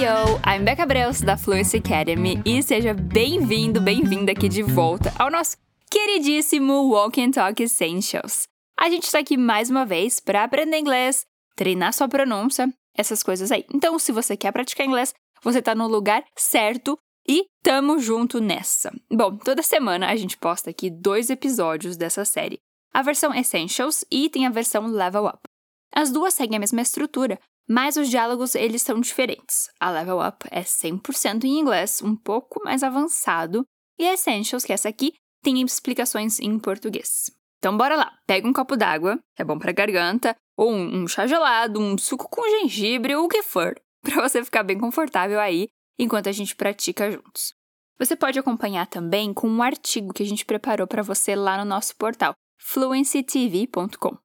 Yo, I'm Becca Breus da Fluency Academy e seja bem-vindo, bem-vinda aqui de volta ao nosso queridíssimo Walk and Talk Essentials. A gente está aqui mais uma vez para aprender inglês, treinar sua pronúncia, essas coisas aí. Então, se você quer praticar inglês, você está no lugar certo e tamo junto nessa. Bom, toda semana a gente posta aqui dois episódios dessa série. A versão Essentials e tem a versão Level Up. As duas seguem a mesma estrutura, mas os diálogos eles são diferentes. A Level Up é 100% em inglês, um pouco mais avançado, e a Essentials, que é essa aqui, tem explicações em português. Então bora lá, pega um copo d'água, é bom pra garganta, ou um, um chá gelado, um suco com gengibre, ou o que for, para você ficar bem confortável aí enquanto a gente pratica juntos. Você pode acompanhar também com um artigo que a gente preparou para você lá no nosso portal, fluencytv.com.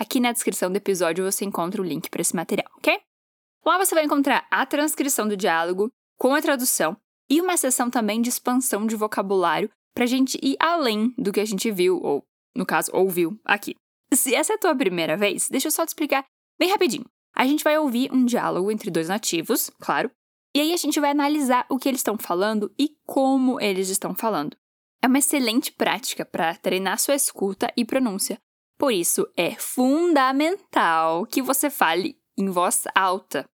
Aqui na descrição do episódio você encontra o link para esse material, ok? Lá você vai encontrar a transcrição do diálogo com a tradução e uma sessão também de expansão de vocabulário para a gente ir além do que a gente viu ou no caso, ouviu aqui. Se essa é a tua primeira vez, deixa eu só te explicar bem rapidinho. A gente vai ouvir um diálogo entre dois nativos, claro, e aí a gente vai analisar o que eles estão falando e como eles estão falando. É uma excelente prática para treinar sua escuta e pronúncia. Por isso, é fundamental que você fale em voz alta,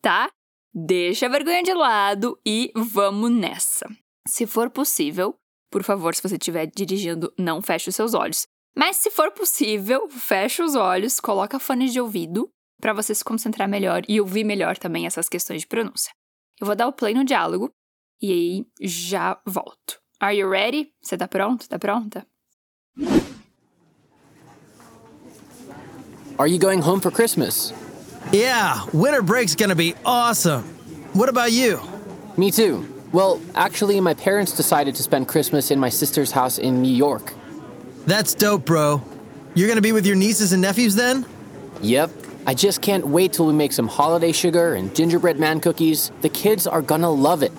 tá? Deixa a vergonha de lado e vamos nessa. Se for possível, por favor, se você estiver dirigindo, não feche os seus olhos. Mas se for possível, feche os olhos, coloca fones de ouvido para você se concentrar melhor e ouvir melhor também essas questões de pronúncia. Eu vou dar o play no diálogo e aí já volto. Are you ready? Você tá pronto? Tá pronta? Are you going home for Christmas? Yeah, winter break's gonna be awesome. What about you? Me too. Well, actually, my parents decided to spend Christmas in my sister's house in New York. That's dope, bro. You're gonna be with your nieces and nephews then? Yep. I just can't wait till we make some holiday sugar and gingerbread man cookies. The kids are gonna love it.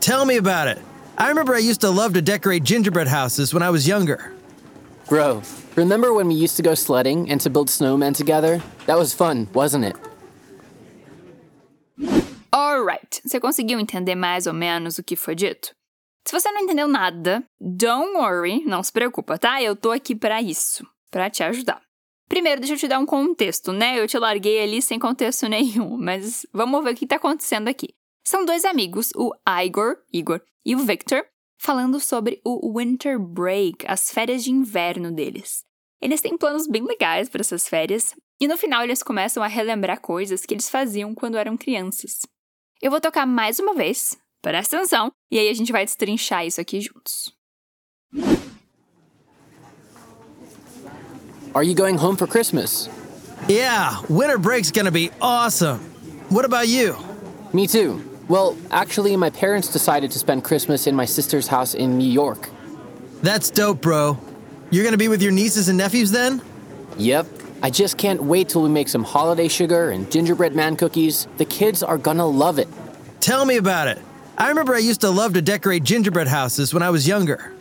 Tell me about it. I remember I used to love to decorate gingerbread houses when I was younger. Bro, remember when we used to go sledding and to build snowmen together? That was fun, wasn't it? Alright, você conseguiu entender mais ou menos o que foi dito? Se você não entendeu nada, don't worry, não se preocupa, tá? Eu tô aqui para isso, para te ajudar. Primeiro, deixa eu te dar um contexto, né? Eu te larguei ali sem contexto nenhum, mas vamos ver o que tá acontecendo aqui. São dois amigos, o Igor, Igor e o Victor, falando sobre o winter break, as férias de inverno deles. Eles têm planos bem legais para essas férias, e no final eles começam a relembrar coisas que eles faziam quando eram crianças. Eu vou tocar mais uma vez, presta atenção, e aí a gente vai destrinchar isso aqui juntos. Are you going home for Christmas? Yeah, winter break's gonna be awesome. What about you? Me too. Well, actually, my parents decided to spend Christmas in my sister's house in New York. That's dope, bro. You're gonna be with your nieces and nephews then? Yep. I just can't wait till we make some holiday sugar and gingerbread man cookies. The kids are gonna love it. Tell me about it. I remember I used to love to decorate gingerbread houses when I was younger.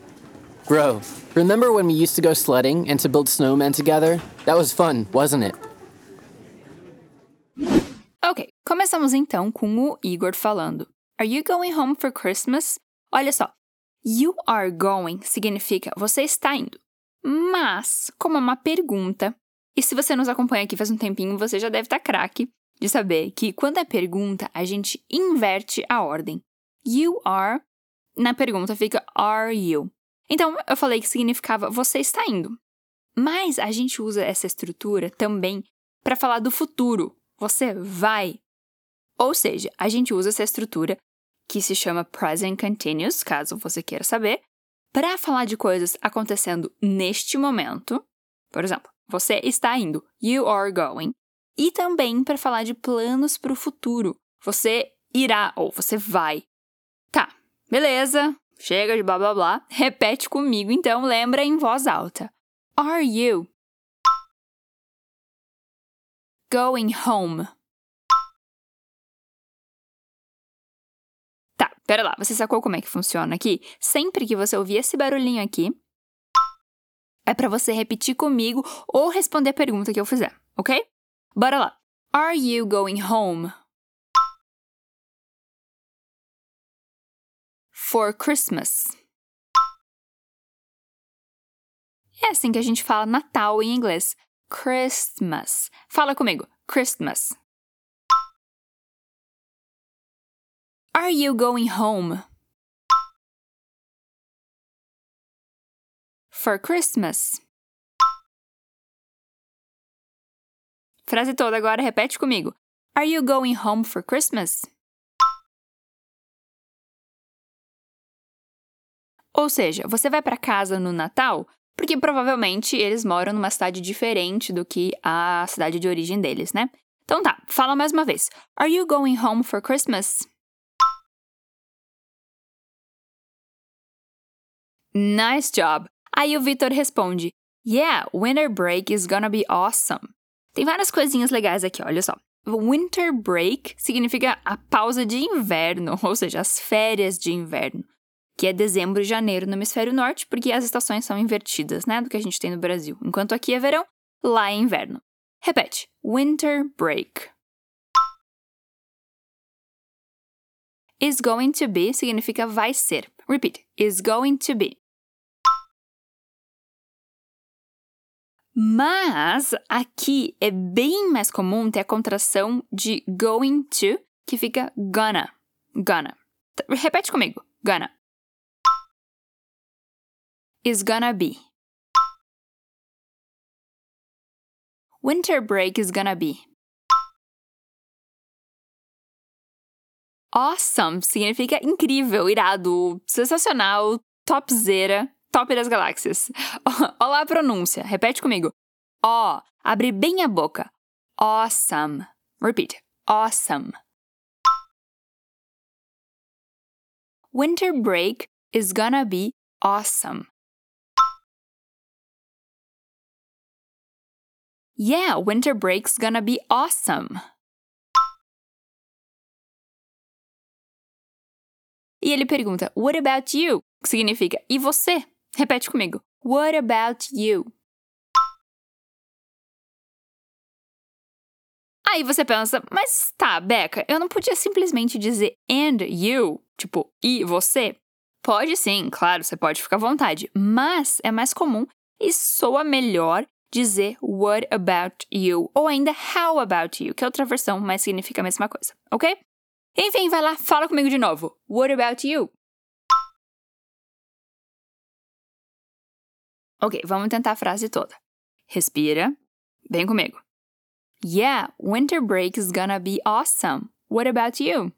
Bro, remember when we used to go sledding and to build snowmen together? That was fun, wasn't it? Começamos então com o Igor falando. Are you going home for Christmas? Olha só, you are going significa você está indo. Mas, como é uma pergunta, e se você nos acompanha aqui faz um tempinho, você já deve estar craque de saber que quando é pergunta, a gente inverte a ordem. You are, na pergunta fica are you. Então, eu falei que significava você está indo. Mas a gente usa essa estrutura também para falar do futuro. Você vai. Ou seja, a gente usa essa estrutura que se chama present continuous, caso você queira saber, para falar de coisas acontecendo neste momento. Por exemplo, você está indo, you are going. E também para falar de planos para o futuro. Você irá ou você vai. Tá, beleza. Chega de blá blá blá. Repete comigo então, lembra em voz alta. Are you going home? Pera lá, você sacou como é que funciona aqui? Sempre que você ouvir esse barulhinho aqui, é para você repetir comigo ou responder a pergunta que eu fizer, ok? Bora lá. Are you going home? For Christmas. É assim que a gente fala Natal em inglês. Christmas. Fala comigo. Christmas. Are you going home? For Christmas. Frase toda agora, repete comigo. Are you going home for Christmas? Ou seja, você vai para casa no Natal porque provavelmente eles moram numa cidade diferente do que a cidade de origem deles, né? Então tá, fala mais uma vez. Are you going home for Christmas? Nice job! Aí o Victor responde: Yeah, winter break is gonna be awesome. Tem várias coisinhas legais aqui, olha só. Winter break significa a pausa de inverno, ou seja, as férias de inverno, que é dezembro e janeiro no hemisfério norte, porque as estações são invertidas, né, do que a gente tem no Brasil. Enquanto aqui é verão, lá é inverno. Repete: winter break. Is going to be significa vai ser. Repeat: is going to be. Mas aqui é bem mais comum ter a contração de going to, que fica gonna. Gonna. Repete comigo. Gonna. Is gonna be. Winter break is gonna be. Awesome significa incrível, irado, sensacional, topzera, top das galáxias. Olá a pronúncia. Repete comigo. Ó, abre bem a boca. Awesome. Repeat. Awesome. Winter break is gonna be awesome. Yeah, winter break's gonna be awesome. E ele pergunta, What about you? Que significa, e você? Repete comigo. What about you? Aí você pensa, mas tá, Beca, eu não podia simplesmente dizer and you, tipo, e você? Pode sim, claro, você pode ficar à vontade, mas é mais comum e soa melhor dizer what about you ou ainda how about you, que é outra versão, mas significa a mesma coisa, ok? Enfim, vai lá, fala comigo de novo. What about you? Ok, vamos tentar a frase toda. Respira. Vem comigo. Yeah, winter break is gonna be awesome. What about you?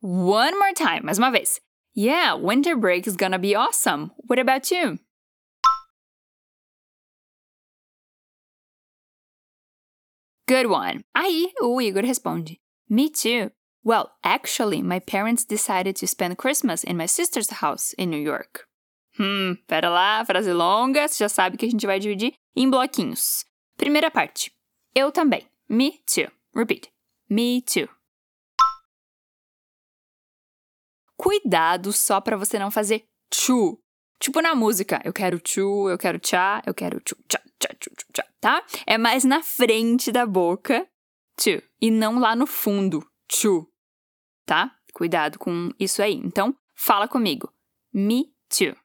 One more time, mais uma vez. Yeah, winter break is gonna be awesome. What about you? Good one. Aí o Igor responde: Me too. Well, actually, my parents decided to spend Christmas in my sister's house in New York. Hum, pera lá, frase longa, você já sabe que a gente vai dividir em bloquinhos. Primeira parte. Eu também. Me too. Repeat. Me too. Cuidado só para você não fazer chu. Tipo na música, eu quero chu, eu quero tchá, eu quero chu, tchá, tchá, chu, chu, tchá, tá? É mais na frente da boca, chu, e não lá no fundo, chu, tá? Cuidado com isso aí. Então, fala comigo. Me too.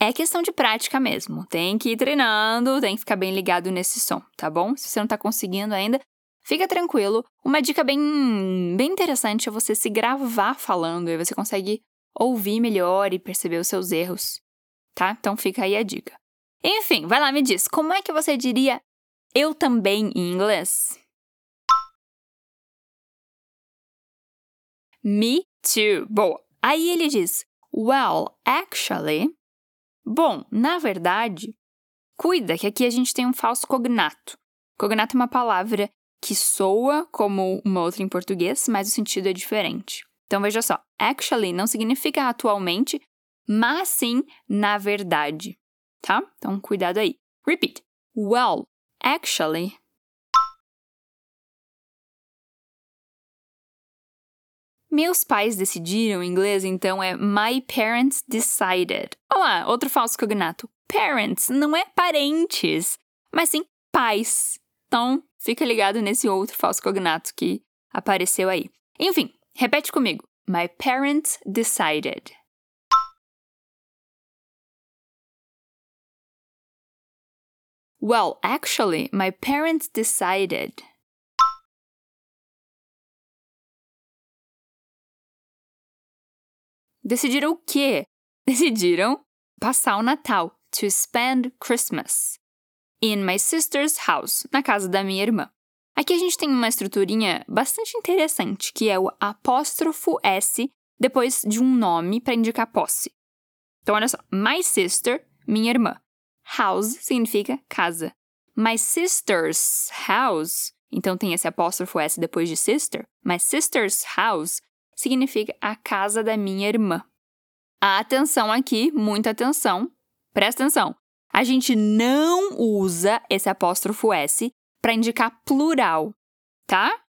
É questão de prática mesmo. Tem que ir treinando, tem que ficar bem ligado nesse som, tá bom? Se você não tá conseguindo ainda, fica tranquilo. Uma dica bem, bem interessante é você se gravar falando, aí você consegue ouvir melhor e perceber os seus erros, tá? Então fica aí a dica. Enfim, vai lá, me diz, como é que você diria eu também em inglês? Me too. Boa. Aí ele diz, well, actually. Bom, na verdade, cuida que aqui a gente tem um falso cognato. Cognato é uma palavra que soa como uma outra em português, mas o sentido é diferente. Então veja só, actually não significa atualmente, mas sim na verdade, tá? Então cuidado aí. Repeat. Well, actually. Meus pais decidiram em inglês, então é my parents decided. Olá, outro falso cognato. Parents não é parentes, mas sim pais. Então, fica ligado nesse outro falso cognato que apareceu aí. Enfim, repete comigo. My parents decided. Well, actually, my parents decided. Decidiram o quê? Decidiram passar o Natal, to spend Christmas, in my sister's house, na casa da minha irmã. Aqui a gente tem uma estruturinha bastante interessante, que é o apóstrofo S depois de um nome para indicar posse. Então, olha só. My sister, minha irmã. House significa casa. My sister's house, então tem esse apóstrofo S depois de sister. My sister's house significa a casa da minha irmã. Atenção aqui, muita atenção. Presta atenção. A gente não usa esse apóstrofo S para indicar plural, tá?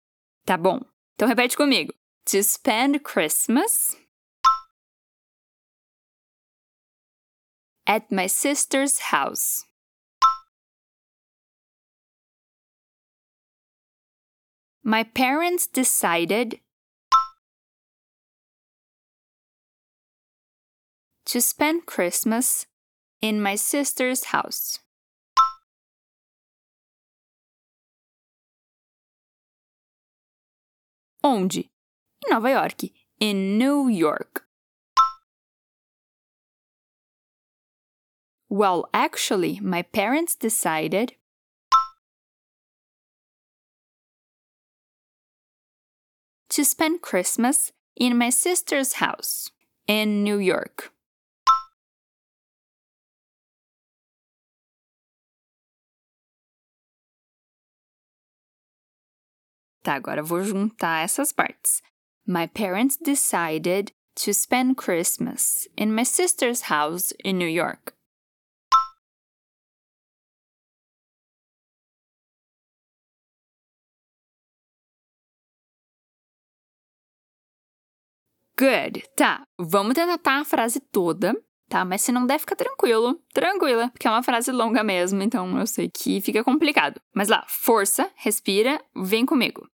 Tá bom. Então repete comigo. To spend Christmas at my sister's house. My parents decided to spend Christmas in my sister's house. Onde? Em Nova York. In New York. Well, actually, my parents decided to spend Christmas in my sister's house in New York. Tá, agora vou juntar essas partes. My parents decided to spend Christmas in my sister's house in New York. Good. Tá, vamos tentar a frase toda, tá? Mas se não der, fica tranquilo. Tranquila, porque é uma frase longa mesmo, então eu sei que fica complicado. Mas lá, força, respira, vem comigo.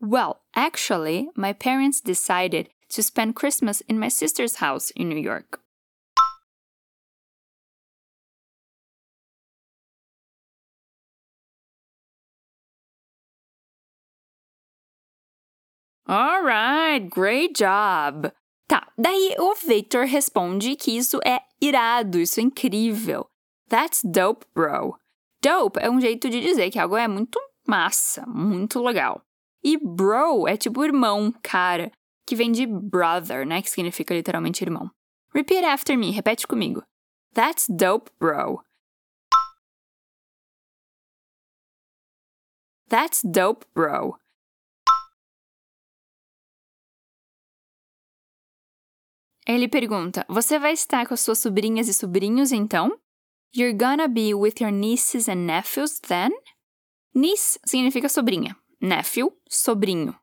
Well, actually, my parents decided to spend Christmas in my sister's house in New York. Alright, great job! Tá, daí o Victor responde que isso é irado, isso é incrível. That's dope, bro. Dope é um jeito de dizer que algo é muito massa, muito legal. E bro é tipo irmão, cara, que vem de brother, né? Que significa literalmente irmão. Repeat after me, repete comigo. That's dope, bro. That's dope, bro. Ele pergunta: Você vai estar com as suas sobrinhas e sobrinhos então? You're gonna be with your nieces and nephews then? Niece significa sobrinha, nephew, sobrinho.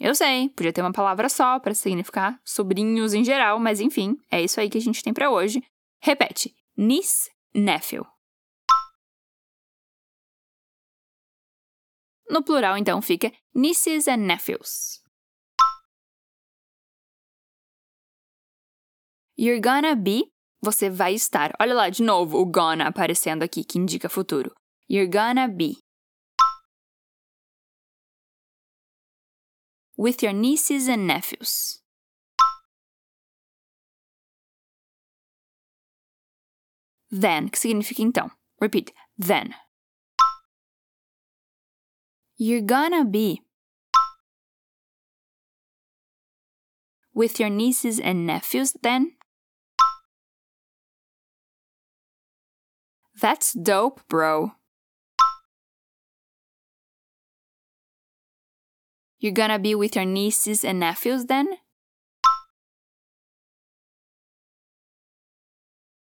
Eu sei, podia ter uma palavra só para significar sobrinhos em geral, mas enfim, é isso aí que a gente tem para hoje. Repete: niece, nephew. No plural, então, fica nieces and nephews. You're gonna be, você vai estar. Olha lá de novo o gonna aparecendo aqui, que indica futuro. You're gonna be. With your nieces and nephews. Then, que significa então. Repeat. Then. You're gonna be. With your nieces and nephews, then. That's dope, bro. You're gonna be with your nieces and nephews then?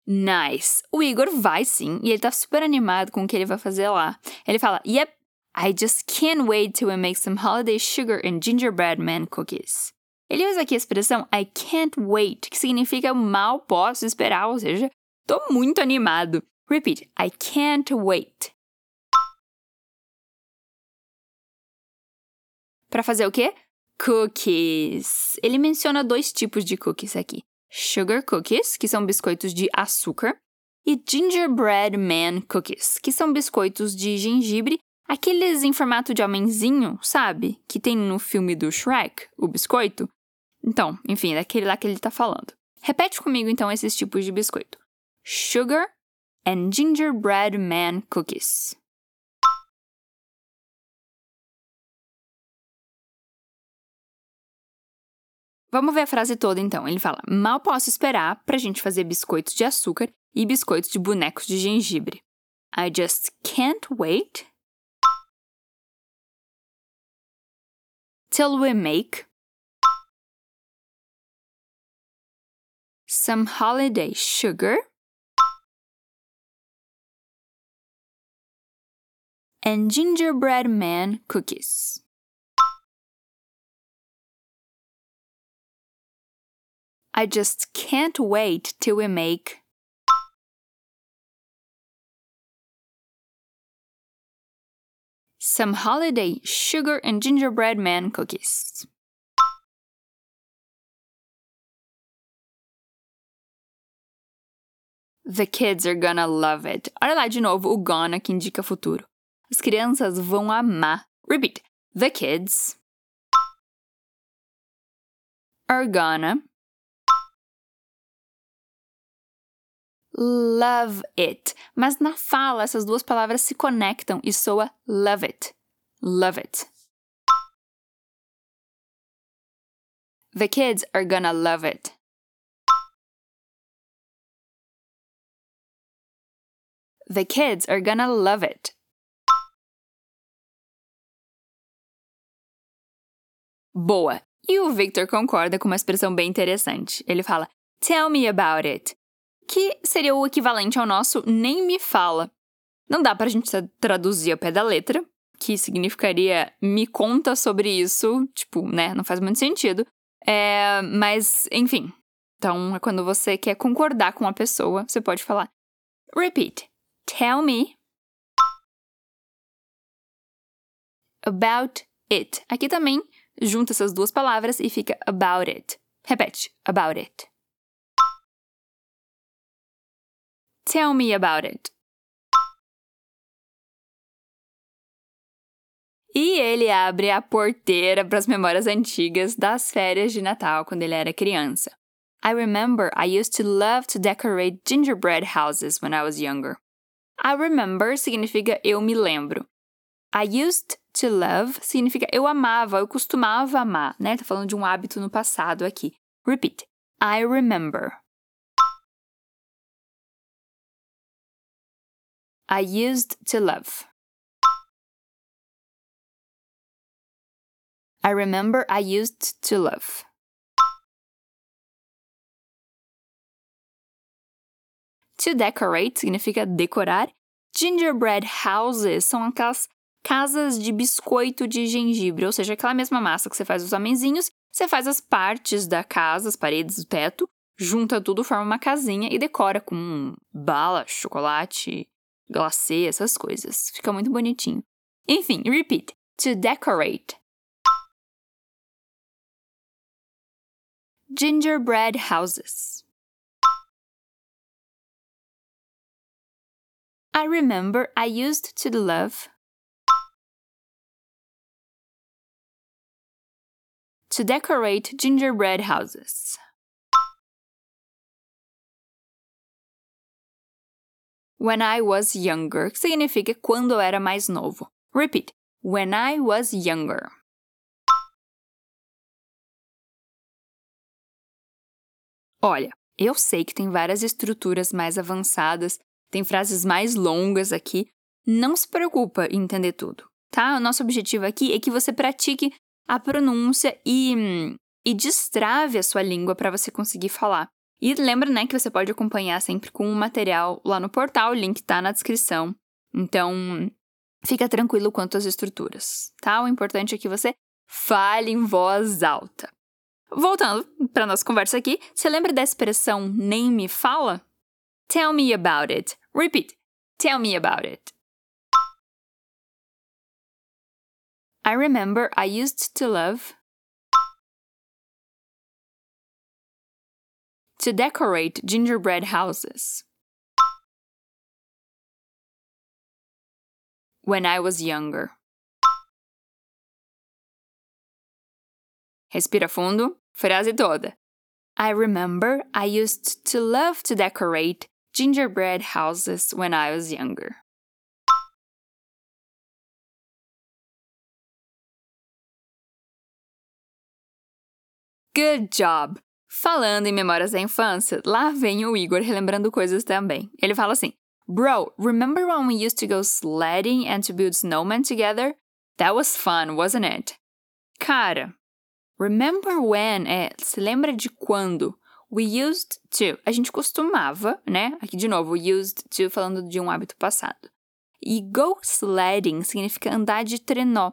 Nice! O Igor vai sim, e ele tá super animado com o que ele vai fazer lá. Ele fala: Yep, I just can't wait till we make some holiday sugar and gingerbread man cookies. Ele usa aqui a expressão I can't wait, que significa mal posso esperar, ou seja, tô muito animado. Repeat, I can't wait. Para fazer o quê? Cookies. Ele menciona dois tipos de cookies aqui: sugar cookies, que são biscoitos de açúcar, e gingerbread man cookies, que são biscoitos de gengibre, aqueles em formato de homenzinho, sabe? Que tem no filme do Shrek, o biscoito. Então, enfim, daquele lá que ele tá falando. Repete comigo então esses tipos de biscoito: sugar and gingerbread man cookies. Vamos ver a frase toda então. Ele fala: Mal posso esperar pra gente fazer biscoitos de açúcar e biscoitos de bonecos de gengibre. I just can't wait till we make some holiday sugar and gingerbread man cookies. I just can't wait till we make some holiday sugar and gingerbread man cookies. The kids are gonna love it. Olha lá de novo o gonna que indica futuro. As crianças vão amar. Repeat. The kids are gonna love it. Mas na fala, essas duas palavras se conectam e soa love it. Love it. The kids are gonna love it. The kids are gonna love it. Boa! E o Victor concorda com uma expressão bem interessante. Ele fala: Tell me about it que seria o equivalente ao nosso nem me fala. Não dá pra gente traduzir ao pé da letra, que significaria me conta sobre isso, tipo, né? Não faz muito sentido. É, mas, enfim. Então, é quando você quer concordar com uma pessoa, você pode falar: Repeat. Tell me about it. Aqui também junta essas duas palavras e fica about it. Repete: about it. Tell me about it. E ele abre a porteira para as memórias antigas das férias de Natal quando ele era criança. I remember I used to love to decorate gingerbread houses when I was younger. I remember significa eu me lembro. I used to love significa eu amava, eu costumava amar, né? Tá falando de um hábito no passado aqui. Repeat. I remember. I used to love. I remember I used to love. To decorate significa decorar. Gingerbread houses são aquelas casas de biscoito de gengibre, ou seja, aquela mesma massa que você faz os homenzinhos, você faz as partes da casa, as paredes, o teto, junta tudo, forma uma casinha e decora com bala, chocolate, glacê, essas coisas. Fica muito bonitinho. Enfim, repeat. To decorate. Gingerbread houses. I remember I used to love to decorate gingerbread houses. When I was younger, significa quando eu era mais novo. Repeat. When I was younger. Olha, eu sei que tem várias estruturas mais avançadas, tem frases mais longas aqui. Não se preocupa em entender tudo, tá? O nosso objetivo aqui é que você pratique a pronúncia e, e destrave a sua língua para você conseguir falar. E lembra, né, que você pode acompanhar sempre com o material lá no portal, o link tá na descrição. Então, fica tranquilo quanto às estruturas, tá? O importante é que você fale em voz alta. Voltando para nossa conversa aqui, você lembra da expressão nem me fala? Tell me about it. Repeat. Tell me about it. I remember I used to love to decorate gingerbread houses. When I was younger. Respira fundo, frase toda. I remember I used to love to decorate gingerbread houses when I was younger. Good job! Falando em memórias da infância, lá vem o Igor relembrando coisas também. Ele fala assim: Bro, remember when we used to go sledding and to build snowmen together? That was fun, wasn't it? Cara, remember when é se lembra de quando? We used to. A gente costumava, né? Aqui de novo, used to falando de um hábito passado. E go sledding significa andar de trenó.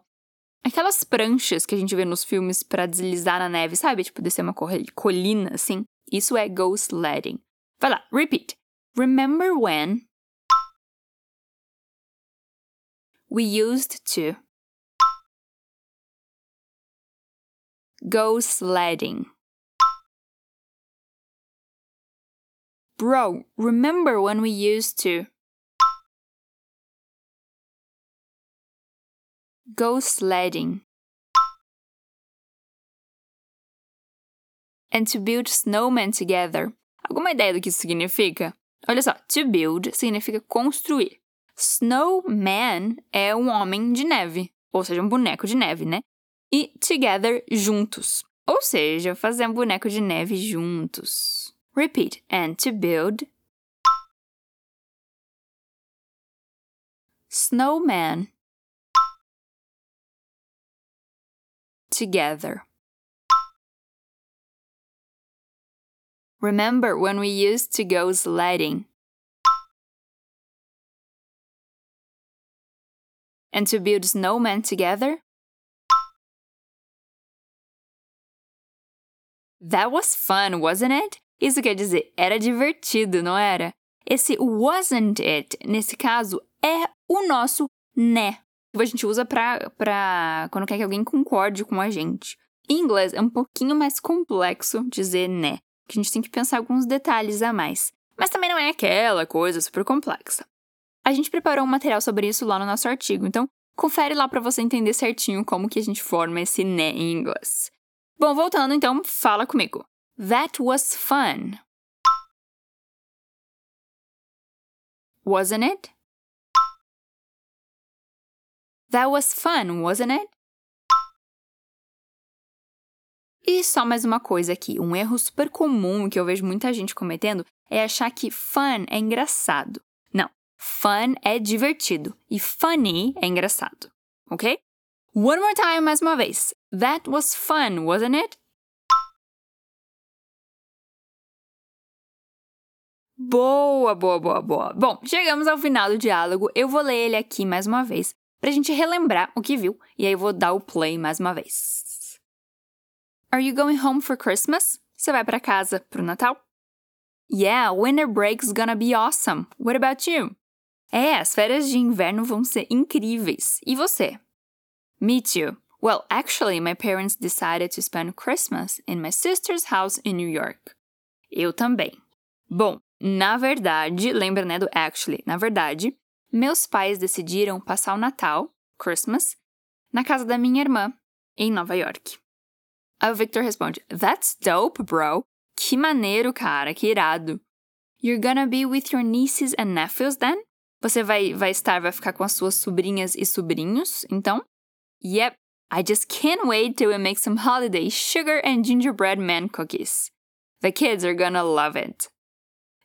Aquelas pranchas que a gente vê nos filmes para deslizar na neve, sabe? Tipo, descer uma colina assim. Isso é go sledding. Vai lá, repeat. Remember when we used to go sledding. Bro, remember when we used to go sledding, and to build snowmen together. Alguma ideia do que isso significa? Olha só, to build significa construir. Snowman é um homem de neve, ou seja, um boneco de neve, né? E together, juntos. Ou seja, fazer um boneco de neve juntos. Repeat. And to build. Snowman. Together. Remember when we used to go sledding? And to build snowmen together? That was fun, wasn't it? Isso quer dizer, era divertido, não era? Esse wasn't it, nesse caso, é o nosso né. A gente usa pra, pra quando quer que alguém concorde com a gente. Em inglês é um pouquinho mais complexo dizer né, que a gente tem que pensar alguns detalhes a mais. Mas também não é aquela coisa super complexa. A gente preparou um material sobre isso lá no nosso artigo, então confere lá para você entender certinho como que a gente forma esse né em inglês. Bom, voltando então, fala comigo. That was fun. Wasn't it? That was fun, wasn't it? E só mais uma coisa aqui: um erro super comum que eu vejo muita gente cometendo é achar que fun é engraçado. Não, fun é divertido e funny é engraçado, ok? One more time, mais uma vez. That was fun, wasn't it? Boa, boa, boa, boa. Bom, chegamos ao final do diálogo. Eu vou ler ele aqui mais uma vez pra gente relembrar o que viu, e aí eu vou dar o play mais uma vez. Are you going home for Christmas? Você vai para casa pro Natal? Yeah, winter break's gonna be awesome. What about you? É, as férias de inverno vão ser incríveis. E você? Me too. Well, actually, my parents decided to spend Christmas in my sister's house in New York. Eu também. Bom, na verdade, lembra né do actually? Na verdade, meus pais decidiram passar o Natal, Christmas, na casa da minha irmã, em Nova York. Aí o Victor responde: That's dope, bro. Que maneiro, cara, que irado. You're gonna be with your nieces and nephews then? Você vai, vai estar, vai ficar com as suas sobrinhas e sobrinhos, então? Yep, I just can't wait till we make some holiday sugar and gingerbread man cookies. The kids are gonna love it.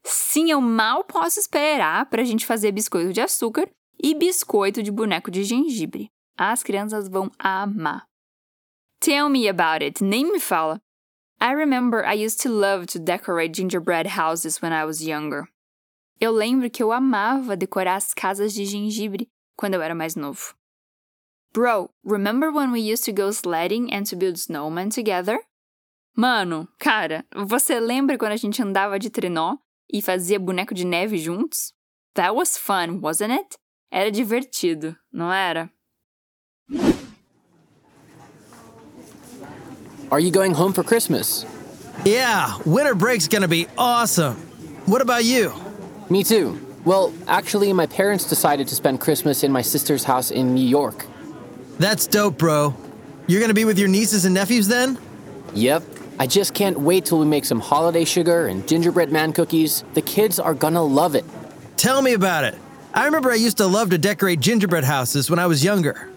Sim, eu mal posso esperar para a gente fazer biscoito de açúcar e biscoito de boneco de gengibre. As crianças vão amar. Tell me about it, nem me fala. I remember I used to love to decorate gingerbread houses when I was younger. Eu lembro que eu amava decorar as casas de gengibre quando eu era mais novo. Bro, remember when we used to go sledding and to build snowmen together? Mano, cara, você lembra quando a gente andava de trenó e fazia boneco de neve juntos? That was fun, wasn't it? Era divertido, não era? Are you going home for Christmas? Yeah, winter break's gonna be awesome. What about you? Me too. Well, actually, my parents decided to spend Christmas in my sister's house in New York. That's dope, bro. You're gonna be with your nieces and nephews then? Yep. I just can't wait till we make some holiday sugar and gingerbread man cookies. The kids are gonna love it. Tell me about it. I remember I used to love to decorate gingerbread houses when I was younger.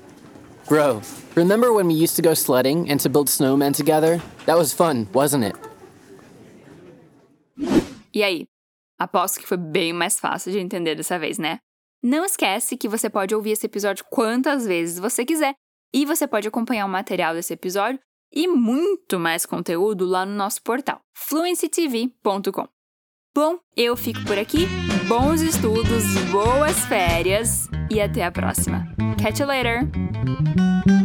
Bro, remember when we used to go sledding and to build snowmen together? That was fun, wasn't it? E aí? Aposto que foi bem mais fácil de entender dessa vez, né? Não esquece que você pode ouvir esse episódio quantas vezes você quiser e você pode acompanhar o material desse episódio e muito mais conteúdo lá no nosso portal fluencytv.com. Bom, eu fico por aqui. Bons estudos, boas férias e até a próxima. Catch you later!